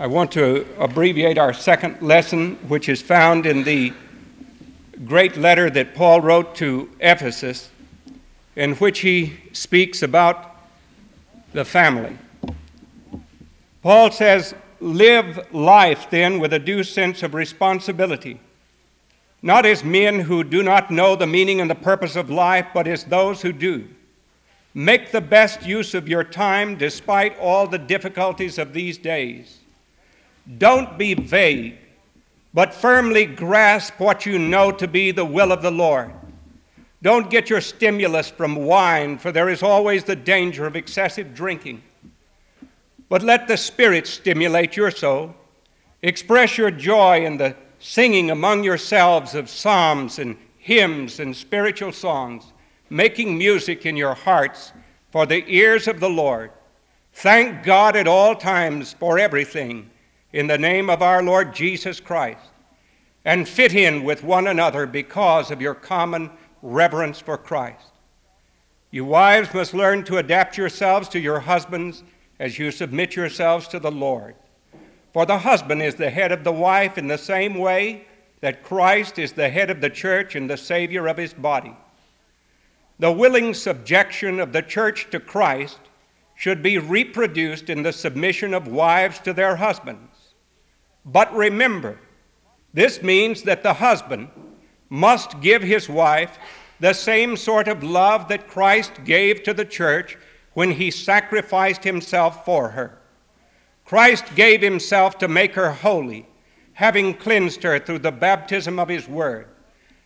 I want to abbreviate our second lesson, which is found in the great letter that Paul wrote to Ephesus, in which he speaks about the family. Paul says, Live life then with a due sense of responsibility, not as men who do not know the meaning and the purpose of life, but as those who do. Make the best use of your time despite all the difficulties of these days. Don't be vague, but firmly grasp what you know to be the will of the Lord. Don't get your stimulus from wine, for there is always the danger of excessive drinking. But let the Spirit stimulate your soul. Express your joy in the singing among yourselves of psalms and hymns and spiritual songs, making music in your hearts for the ears of the Lord. Thank God at all times for everything in the name of our Lord Jesus Christ and fit in with one another because of your common reverence for Christ. You wives must learn to adapt yourselves to your husbands as you submit yourselves to the Lord. For the husband is the head of the wife in the same way that Christ is the head of the church and the Savior of his body. The willing subjection of the church to Christ should be reproduced in the submission of wives to their husbands. But remember, this means that the husband must give his wife the same sort of love that Christ gave to the church when he sacrificed himself for her. Christ gave himself to make her holy, having cleansed her through the baptism of his word,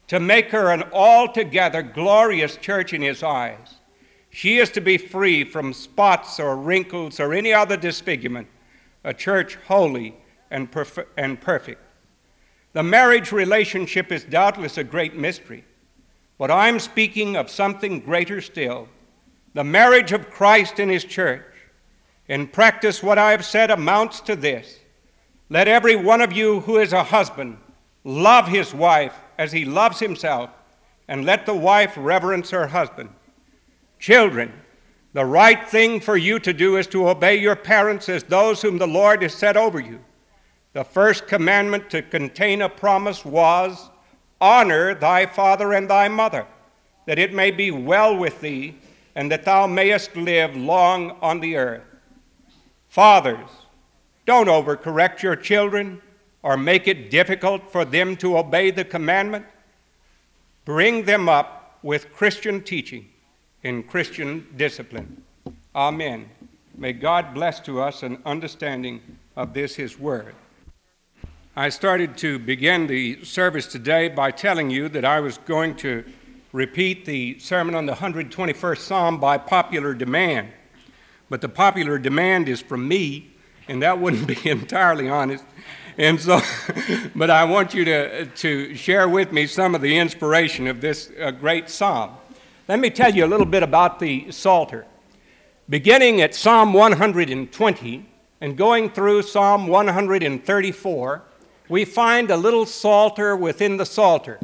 to make her an altogether glorious church in his eyes. She is to be free from spots or wrinkles or any other disfigurement, a church holy and, perf- and perfect. The marriage relationship is doubtless a great mystery, but I'm speaking of something greater still the marriage of Christ and His church. In practice, what I have said amounts to this let every one of you who is a husband love his wife as he loves himself, and let the wife reverence her husband. Children, the right thing for you to do is to obey your parents as those whom the Lord has set over you the first commandment to contain a promise was Honor thy father and thy mother, that it may be well with thee, and that thou mayest live long on the earth. Fathers, don't overcorrect your children or make it difficult for them to obey the commandment. Bring them up with Christian teaching in Christian discipline. Amen. May God bless to us an understanding of this, His Word. I started to begin the service today by telling you that I was going to repeat the sermon on the 121st Psalm by popular demand. But the popular demand is from me, and that wouldn't be entirely honest. And so, but I want you to, to share with me some of the inspiration of this uh, great psalm. Let me tell you a little bit about the Psalter. Beginning at Psalm 120 and going through Psalm 134, we find a little psalter within the psalter.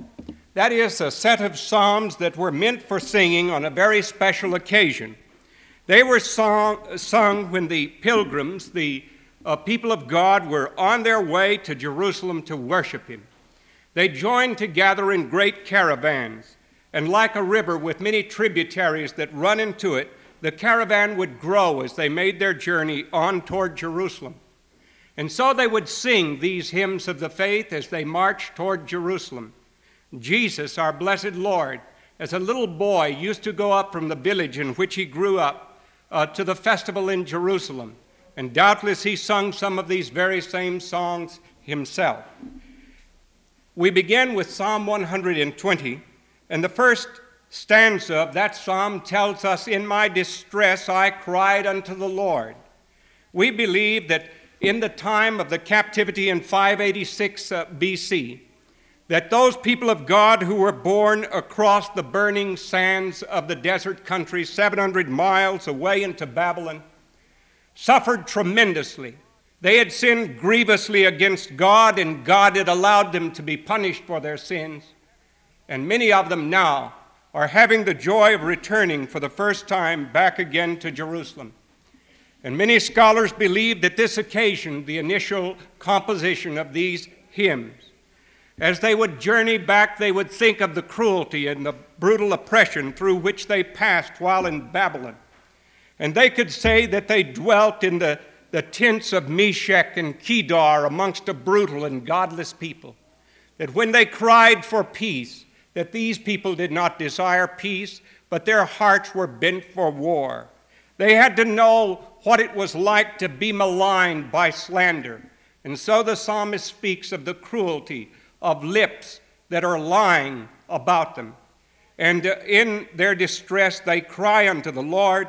That is, a set of psalms that were meant for singing on a very special occasion. They were song, sung when the pilgrims, the uh, people of God, were on their way to Jerusalem to worship Him. They joined together in great caravans, and like a river with many tributaries that run into it, the caravan would grow as they made their journey on toward Jerusalem. And so they would sing these hymns of the faith as they marched toward Jerusalem. Jesus, our blessed Lord, as a little boy, used to go up from the village in which he grew up uh, to the festival in Jerusalem. And doubtless he sung some of these very same songs himself. We begin with Psalm 120, and the first stanza of that psalm tells us, In my distress I cried unto the Lord. We believe that in the time of the captivity in 586 uh, BC that those people of God who were born across the burning sands of the desert country, 700 miles away into Babylon, suffered tremendously. They had sinned grievously against God, and God had allowed them to be punished for their sins. And many of them now are having the joy of returning for the first time back again to Jerusalem. And many scholars believe that this occasioned the initial composition of these hymns. As they would journey back, they would think of the cruelty and the brutal oppression through which they passed while in Babylon. And they could say that they dwelt in the, the tents of Meshech and Kedar amongst a brutal and godless people. That when they cried for peace, that these people did not desire peace, but their hearts were bent for war. They had to know what it was like to be maligned by slander. And so the psalmist speaks of the cruelty of lips that are lying about them. And uh, in their distress, they cry unto the Lord,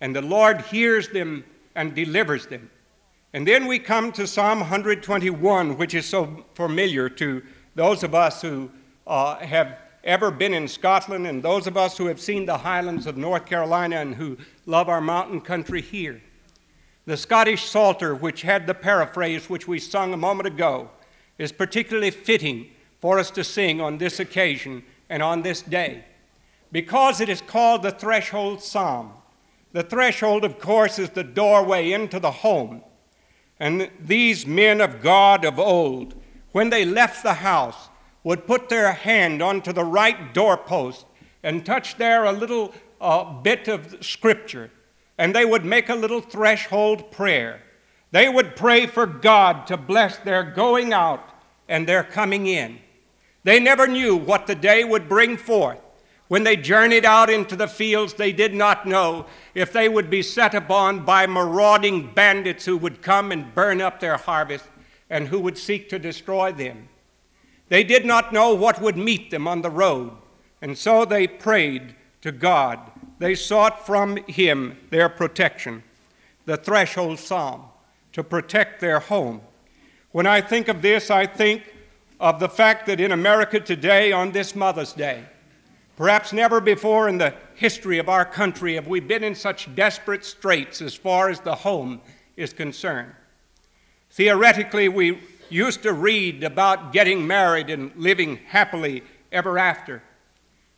and the Lord hears them and delivers them. And then we come to Psalm 121, which is so familiar to those of us who uh, have ever been in Scotland and those of us who have seen the highlands of North Carolina and who love our mountain country here. The Scottish Psalter, which had the paraphrase which we sung a moment ago, is particularly fitting for us to sing on this occasion and on this day because it is called the threshold psalm. The threshold, of course, is the doorway into the home. And these men of God of old, when they left the house, would put their hand onto the right doorpost and touch there a little uh, bit of scripture, and they would make a little threshold prayer. They would pray for God to bless their going out and their coming in. They never knew what the day would bring forth. When they journeyed out into the fields, they did not know if they would be set upon by marauding bandits who would come and burn up their harvest and who would seek to destroy them. They did not know what would meet them on the road, and so they prayed to God. They sought from Him their protection, the threshold psalm, to protect their home. When I think of this, I think of the fact that in America today, on this Mother's Day, perhaps never before in the history of our country have we been in such desperate straits as far as the home is concerned. Theoretically, we used to read about getting married and living happily ever after.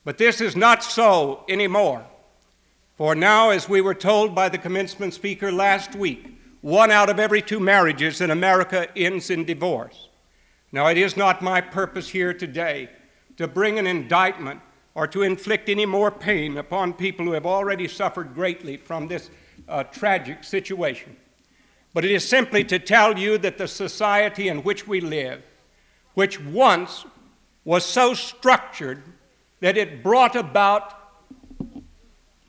But this is not so anymore. For now, as we were told by the commencement speaker last week, one out of every two marriages in America ends in divorce. Now, it is not my purpose here today to bring an indictment or to inflict any more pain upon people who have already suffered greatly from this uh, tragic situation. But it is simply to tell you that the society in which we live, which once was so structured that it brought about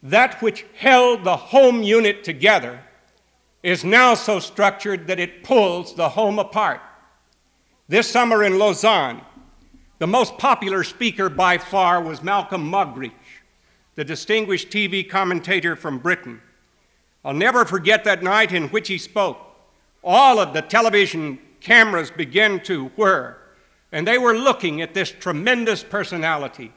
that which held the home unit together is now so structured that it pulls the home apart. This summer in Lausanne, the most popular speaker by far was Malcolm Muggeridge, the distinguished TV commentator from Britain. I'll never forget that night in which he spoke. All of the television cameras began to whir, and they were looking at this tremendous personality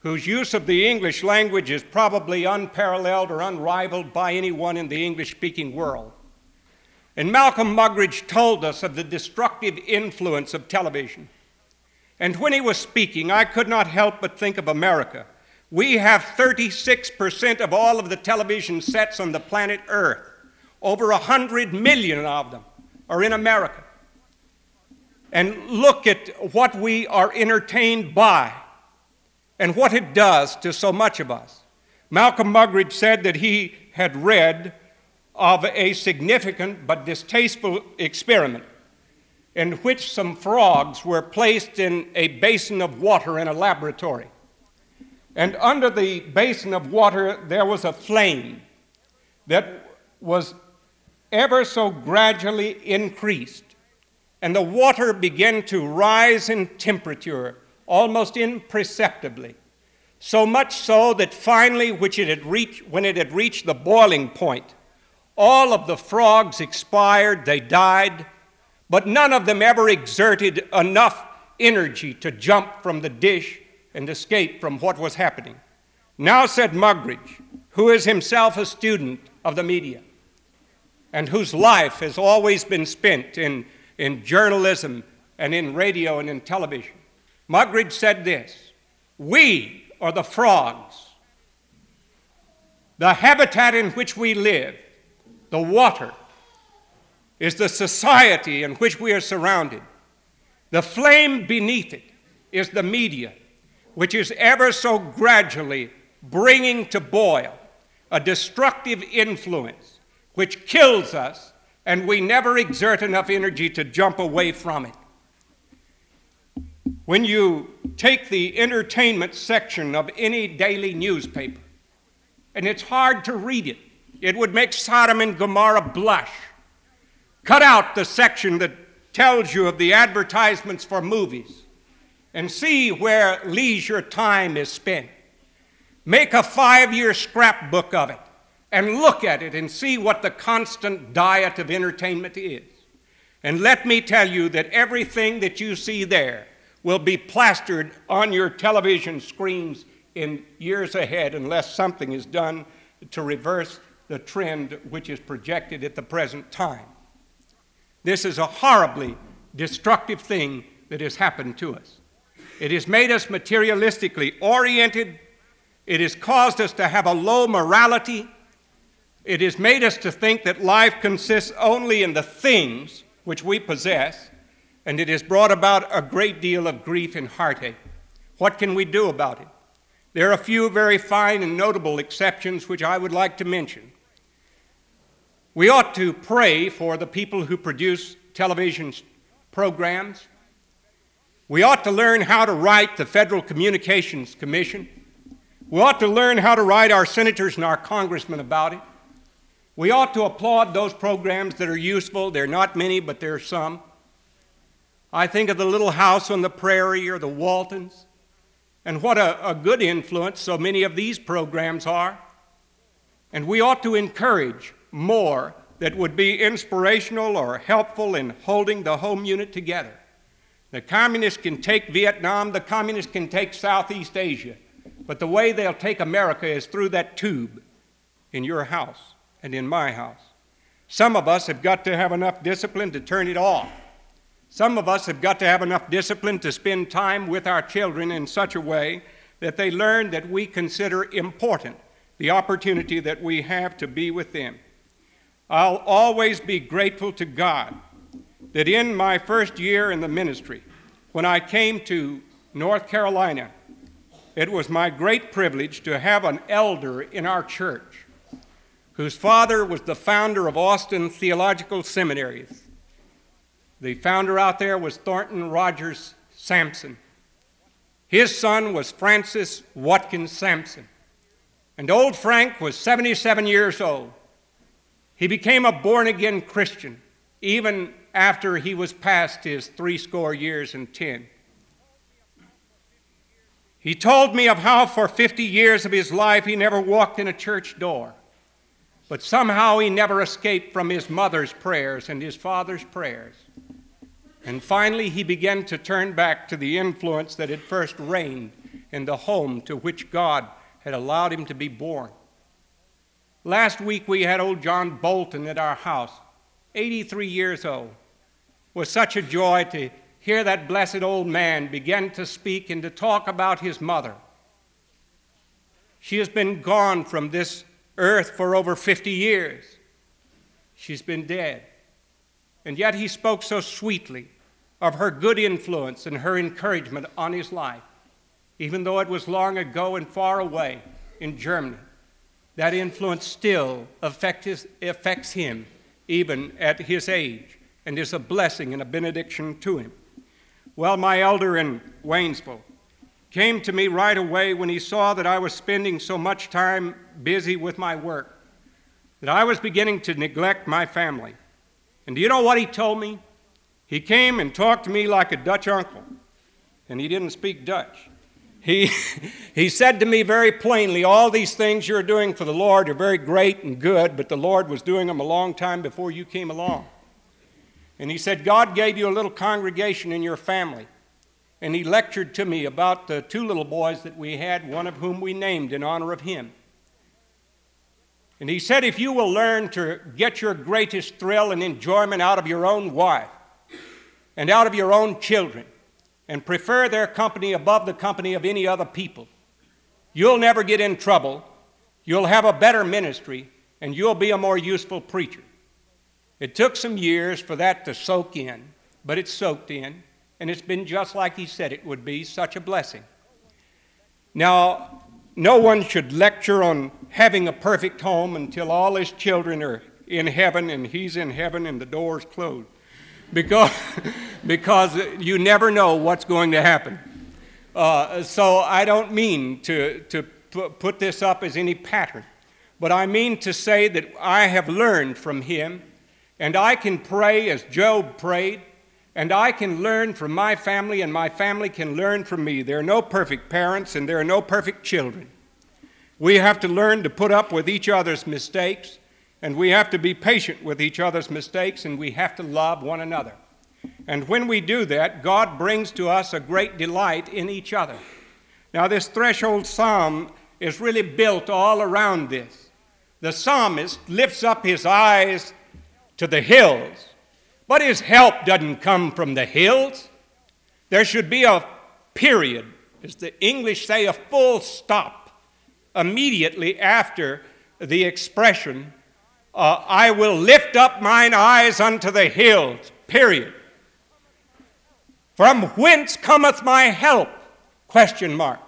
whose use of the English language is probably unparalleled or unrivaled by anyone in the English speaking world. And Malcolm Muggeridge told us of the destructive influence of television. And when he was speaking, I could not help but think of America. We have 36% of all of the television sets on the planet Earth. Over 100 million of them are in America. And look at what we are entertained by and what it does to so much of us. Malcolm Muggeridge said that he had read of a significant but distasteful experiment in which some frogs were placed in a basin of water in a laboratory. And under the basin of water, there was a flame that was ever so gradually increased. And the water began to rise in temperature almost imperceptibly. So much so that finally, which it had reached, when it had reached the boiling point, all of the frogs expired, they died, but none of them ever exerted enough energy to jump from the dish and escape from what was happening. Now, said Muggeridge, who is himself a student of the media and whose life has always been spent in, in journalism and in radio and in television, Muggeridge said this We are the frogs. The habitat in which we live, the water, is the society in which we are surrounded. The flame beneath it is the media, which is ever so gradually bringing to boil a destructive influence which kills us, and we never exert enough energy to jump away from it. When you take the entertainment section of any daily newspaper, and it's hard to read it, it would make Sodom and Gomorrah blush. Cut out the section that tells you of the advertisements for movies and see where leisure time is spent. Make a five year scrapbook of it and look at it and see what the constant diet of entertainment is. And let me tell you that everything that you see there will be plastered on your television screens in years ahead unless something is done to reverse the trend which is projected at the present time. This is a horribly destructive thing that has happened to us. It has made us materialistically oriented. It has caused us to have a low morality. It has made us to think that life consists only in the things which we possess and it has brought about a great deal of grief and heartache. What can we do about it? There are a few very fine and notable exceptions which I would like to mention. We ought to pray for the people who produce television programs. We ought to learn how to write the Federal Communications Commission. We ought to learn how to write our senators and our congressmen about it. We ought to applaud those programs that are useful. There are not many, but there are some. I think of the little house on the prairie or the Waltons, and what a, a good influence so many of these programs are. And we ought to encourage more that would be inspirational or helpful in holding the home unit together. The communists can take Vietnam, the communists can take Southeast Asia, but the way they'll take America is through that tube in your house and in my house. Some of us have got to have enough discipline to turn it off some of us have got to have enough discipline to spend time with our children in such a way that they learn that we consider important the opportunity that we have to be with them. I'll always be grateful to God that in my first year in the ministry, when I came to North Carolina, it was my great privilege to have an elder in our church whose father was the founder of Austin Theological Seminaries. the founder out there was Thornton Rogers Sampson. His son was Francis Watkins Sampson. And old Frank was 77 years old. He became a born again Christian even after he was past his threescore years and ten. He told me of how for 50 years of his life he never walked in a church door, but somehow he never escaped from his mother's prayers and his father's prayers. And finally, he began to turn back to the influence that had first reigned in the home to which God had allowed him to be born. Last week, we had old John Bolton at our house, 83 years old. Was such a joy to hear that blessed old man begin to speak and to talk about his mother. She has been gone from this earth for over 50 years. She's been dead. And yet he spoke so sweetly of her good influence and her encouragement on his life, even though it was long ago and far away in Germany. That influence still affects him, even at his age, and is a blessing and a benediction to him. Well, my elder in Waynesville came to me right away when he saw that I was spending so much time busy with my work, that I was beginning to neglect my family. And do you know what he told me? He came and talked to me like a Dutch uncle, and he didn't speak Dutch. He, he said to me very plainly, All these things you're doing for the Lord are very great and good, but the Lord was doing them a long time before you came along. And he said, God gave you a little congregation in your family. And he lectured to me about the two little boys that we had, one of whom we named in honor of him. And he said, If you will learn to get your greatest thrill and enjoyment out of your own wife, and out of your own children and prefer their company above the company of any other people. You'll never get in trouble, you'll have a better ministry, and you'll be a more useful preacher. It took some years for that to soak in, but it soaked in, and it's been just like he said it would be such a blessing. Now, no one should lecture on having a perfect home until all his children are in heaven and he's in heaven and the door's closed. Because, because you never know what's going to happen. Uh, so I don't mean to, to put this up as any pattern, but I mean to say that I have learned from him and I can pray as Job prayed, and I can learn from my family, and my family can learn from me. There are no perfect parents, and there are no perfect children. We have to learn to put up with each other's mistakes, and we have to be patient with each other's mistakes, and we have to love one another. And when we do that, God brings to us a great delight in each other. Now, this threshold psalm is really built all around this. The psalmist lifts up his eyes to the hills. But his help doesn't come from the hills. There should be a period, as the English say, a full stop immediately after the expression, uh, I will lift up mine eyes unto the hills, period. From whence cometh my help? Question mark.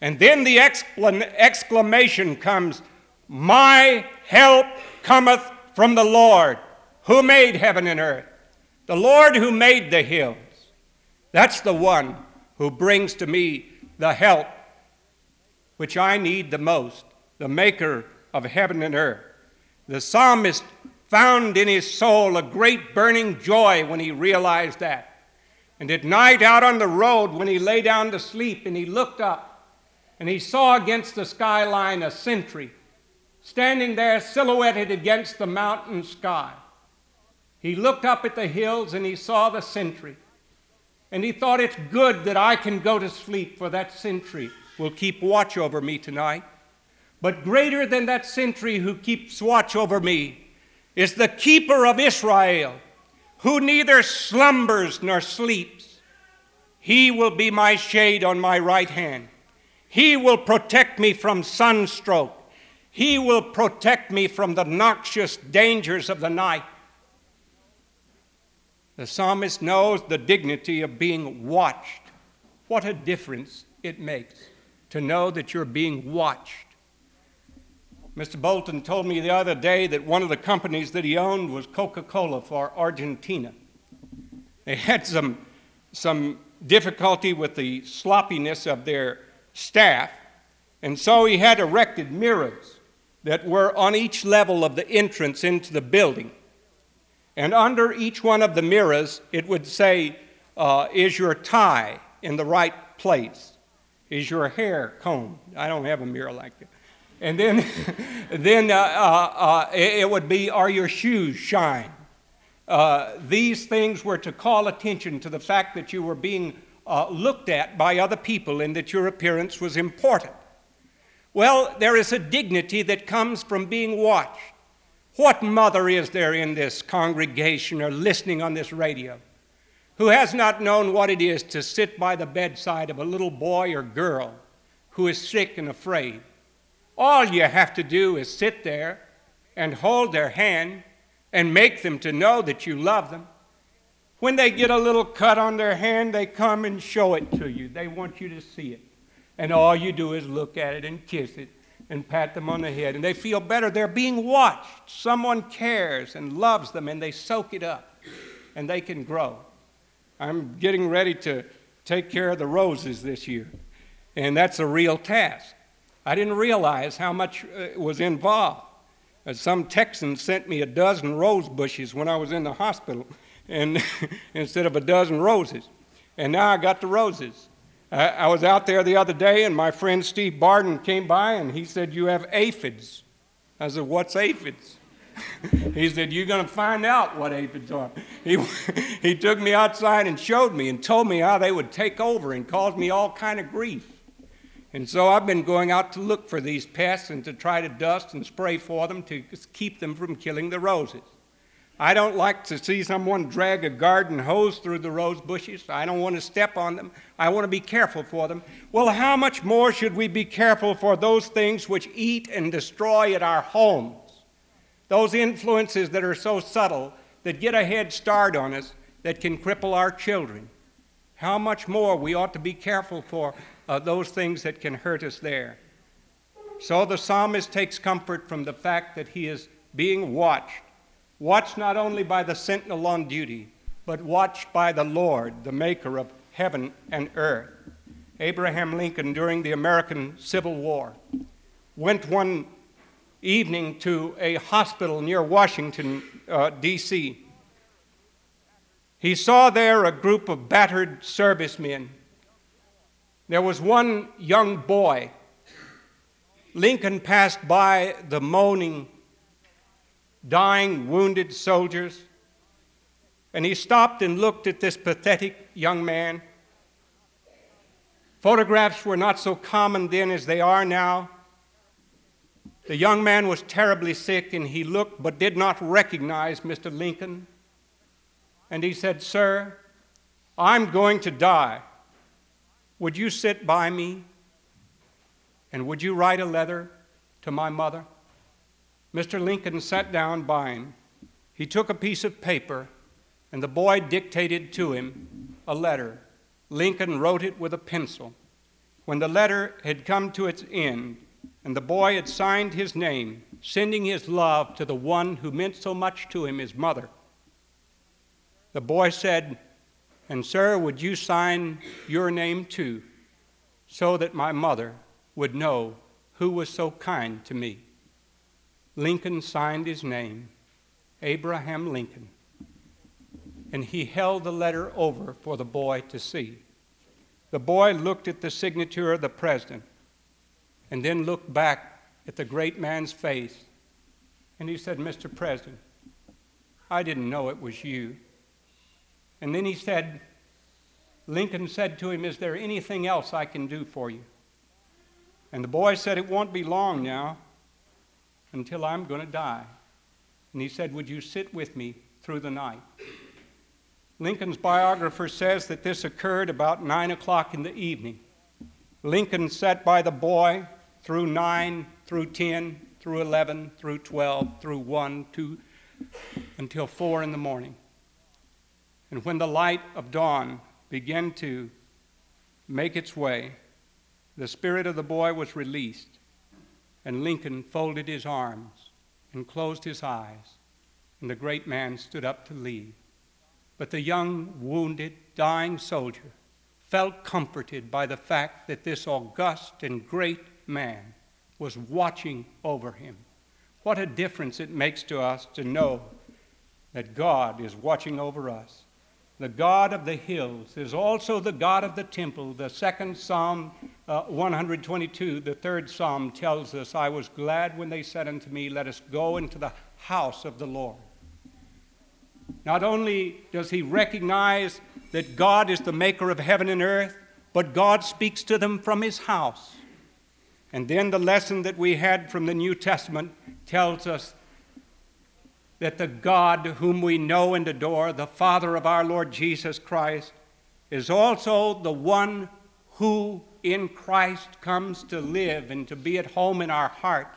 And then the exclamation comes, My help cometh from the Lord who made heaven and earth, the Lord who made the hills. That's the one who brings to me the help which I need the most, the maker of heaven and earth. The psalmist found in his soul a great burning joy when he realized that. And at night, out on the road, when he lay down to sleep and he looked up and he saw against the skyline a sentry standing there silhouetted against the mountain sky. He looked up at the hills and he saw the sentry. And he thought, it's good that I can go to sleep, for that sentry will keep watch over me tonight. But greater than that sentry who keeps watch over me is the keeper of Israel, who neither slumbers nor sleeps. He will be my shade on my right hand. He will protect me from sunstroke. He will protect me from the noxious dangers of the night. The psalmist knows the dignity of being watched. What a difference it makes to know that you're being watched. Mr. Bolton told me the other day that one of the companies that he owned was Coca Cola for Argentina. They had some, some difficulty with the sloppiness of their staff, and so he had erected mirrors that were on each level of the entrance into the building. And under each one of the mirrors, it would say, uh, Is your tie in the right place? Is your hair combed? I don't have a mirror like that. And then, then uh, uh, uh it would be, Are your shoes shine? Uh, these things were to call attention to the fact that you were being uh, looked at by other people and that your appearance was important. Well, there is a dignity that comes from being watched. What mother is there in this congregation or listening on this radio who has not known what it is to sit by the bedside of a little boy or girl who is sick and afraid? All you have to do is sit there and hold their hand and make them to know that you love them. When they get a little cut on their hand, they come and show it to you. They want you to see it and all you do is look at it and kiss it and pat them on the head, and they feel better. They're being watched. Someone cares and loves them, and they soak it up, and they can grow. I'm getting ready to take care of the roses this year, and that's a real task. I didn't realize how much uh, was involved. Uh, some Texan sent me a dozen rose bushes when I was in the hospital, and instead of a dozen roses, and now I got the roses. I was out there the other day, and my friend Steve Barden came by, and he said, You have aphids. I said, What's aphids? he said, You're going to find out what aphids are. He, he took me outside and showed me and told me how they would take over and cause me all kind of grief. And so I've been going out to look for these pests and to try to dust and spray for them to keep them from killing the roses. I don't like to see someone drag a garden hose through the rose bushes. I don't want to step on them. I want to be careful for them. Well, how much more should we be careful for those things which eat and destroy at our homes? those influences that are so subtle that get a head start on us that can cripple our children. How much more we ought to be careful for uh, those things that can hurt us there. So the psalmist takes comfort from the fact that he is being watched, watched not only by the sentinel on duty, but watched by the Lord, the maker of heaven and earth. Abraham Lincoln, during the American Civil War, went one evening to a hospital near Washington, uh, D.C. He saw there a group of battered servicemen. There was one young boy. Lincoln passed by the moaning, dying, wounded soldiers, and he stopped and looked at this pathetic young man. Photographs were not so common then as they are now. The young man was terribly sick, and he looked but did not recognize Mr. Lincoln. And he said, Sir, I'm going to die. Would you sit by me? And would you write a letter to my mother? Mr. Lincoln sat down by him. He took a piece of paper, and the boy dictated to him a letter. Lincoln wrote it with a pencil. When the letter had come to its end, and the boy had signed his name, sending his love to the one who meant so much to him, his mother. The boy said, And sir, would you sign your name too, so that my mother would know who was so kind to me? Lincoln signed his name, Abraham Lincoln, and he held the letter over for the boy to see. The boy looked at the signature of the president and then looked back at the great man's face. And he said, Mr. President, I didn't know it was you. And then he said, Lincoln said to him, Is there anything else I can do for you? And the boy said, It won't be long now until I'm going to die. And he said, Would you sit with me through the night? Lincoln's biographer says that this occurred about 9 o'clock in the evening. Lincoln sat by the boy through 9, through 10, through 11, through 12, through 1, 2, until 4 in the morning. And when the light of dawn began to make its way, the spirit of the boy was released, and Lincoln folded his arms and closed his eyes, and the great man stood up to leave. But the young, wounded, dying soldier felt comforted by the fact that this august and great man was watching over him. What a difference it makes to us to know that God is watching over us. The God of the hills is also the God of the temple. The second Psalm, uh, 122, the third Psalm, tells us, I was glad when they said unto me, Let us go into the house of the Lord. Not only does he recognize that God is the maker of heaven and earth, but God speaks to them from his house. And then the lesson that we had from the New Testament tells us that the God whom we know and adore, the Father of our Lord Jesus Christ, is also the one who in Christ comes to live and to be at home in our heart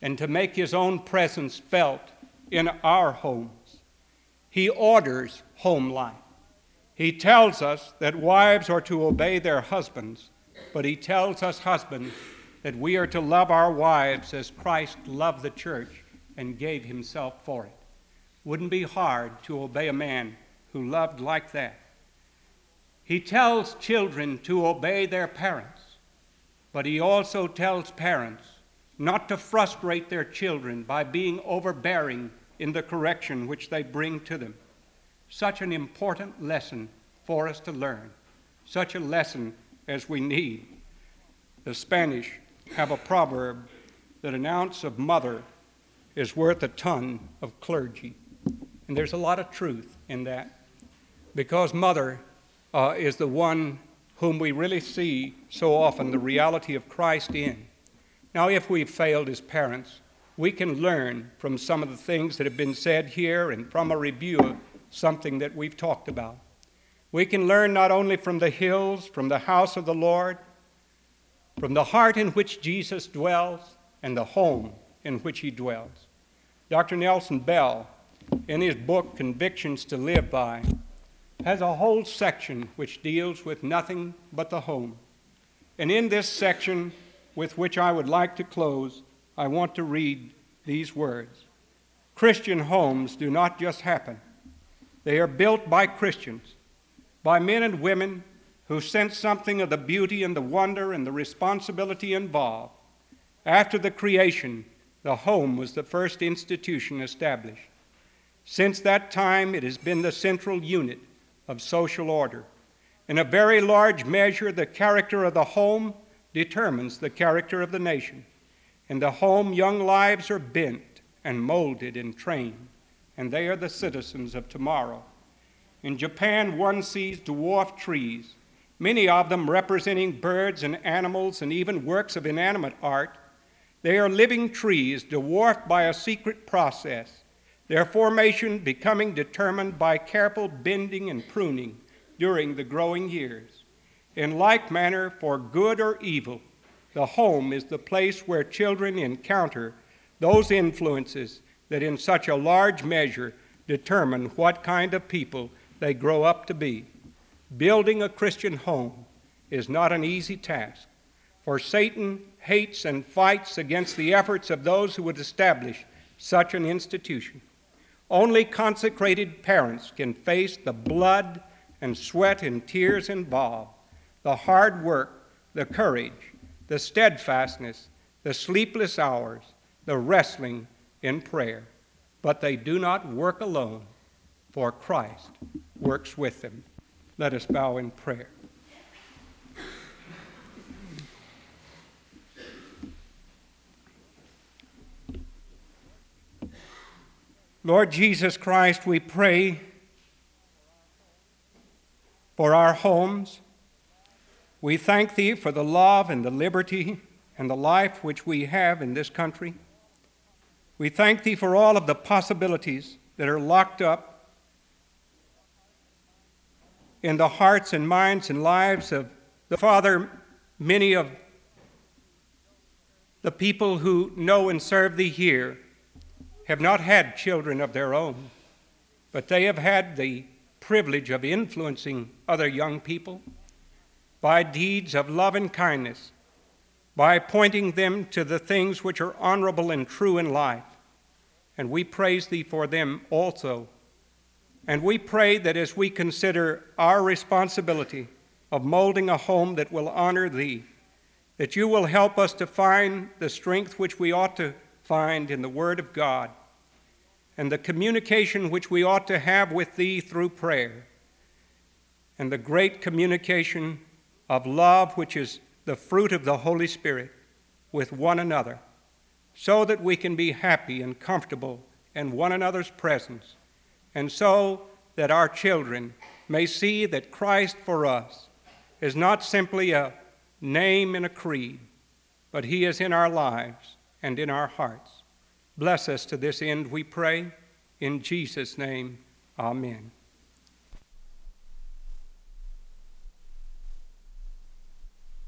and to make his own presence felt in our homes. He orders home life. He tells us that wives are to obey their husbands but he tells us husbands that we are to love our wives as Christ loved the church and gave himself for it. Wouldn't be hard to obey a man who loved like that. He tells children to obey their parents, but he also tells parents not to frustrate their children by being overbearing in the correction which they bring to them. Such an important lesson for us to learn, such a lesson as we need. The Spanish have a proverb that an ounce of mother is worth a ton of clergy. And there's a lot of truth in that because mother uh, is the one whom we really see so often the reality of Christ in. Now, if we've failed as parents, we can learn from some of the things that have been said here and from a review of something that we've talked about. We can learn not only from the hills, from the house of the Lord, from the heart in which Jesus dwells, and the home in which he dwells. Dr. Nelson Bell, in his book Convictions to Live By, has a whole section which deals with nothing but the home. And in this section, with which I would like to close, I want to read these words Christian homes do not just happen, they are built by Christians, by men and women who sense something of the beauty and the wonder and the responsibility involved. After the creation, the home was the first institution established. Since that time, it has been the central unit of social order. In a very large measure, the character of the home determines the character of the nation. In the home, young lives are bent and molded and trained, and they are the citizens of tomorrow. In Japan, one sees dwarf trees, many of them representing birds and animals and even works of inanimate art. They are living trees dwarfed by a secret process, their formation becoming determined by careful bending and pruning during the growing years. In like manner, for good or evil, the home is the place where children encounter those influences that in such a large measure determine what kind of people they grow up to be. Building a Christian home is not an easy task, for Satan hates and fights against the efforts of those who would establish such an institution. Only consecrated parents can face the blood and sweat and tears involved, the hard work, the courage, the steadfastness, the sleepless hours, the wrestling in prayer. But they do not work alone, for Christ works with them. Let us bow in prayer. Lord Jesus Christ, we pray for our homes. We thank Thee for the love and the liberty and the life which we have in this country. We thank Thee for all of the possibilities that are locked up in the hearts and minds and lives of the Father, many of the people who know and serve Thee here have not had children of their own, but they have had the privilege of influencing other young people by deeds of love and kindness, by pointing them to the things which are honorable and true in life. And we praise Thee for them also. And we pray that as we consider our responsibility of molding a home that will honor Thee, that you will help us to find the strength which we ought to find in the Word of God and the communication which we ought to have with Thee through prayer, and the great communication of love which is the fruit of the Holy Spirit with one another, so that we can be happy and comfortable in one another's presence, and so that our children may see that Christ for us is not simply a name in a creed, but He is in our lives and in our hearts. Bless us to this end, we pray. In Jesus' name, amen.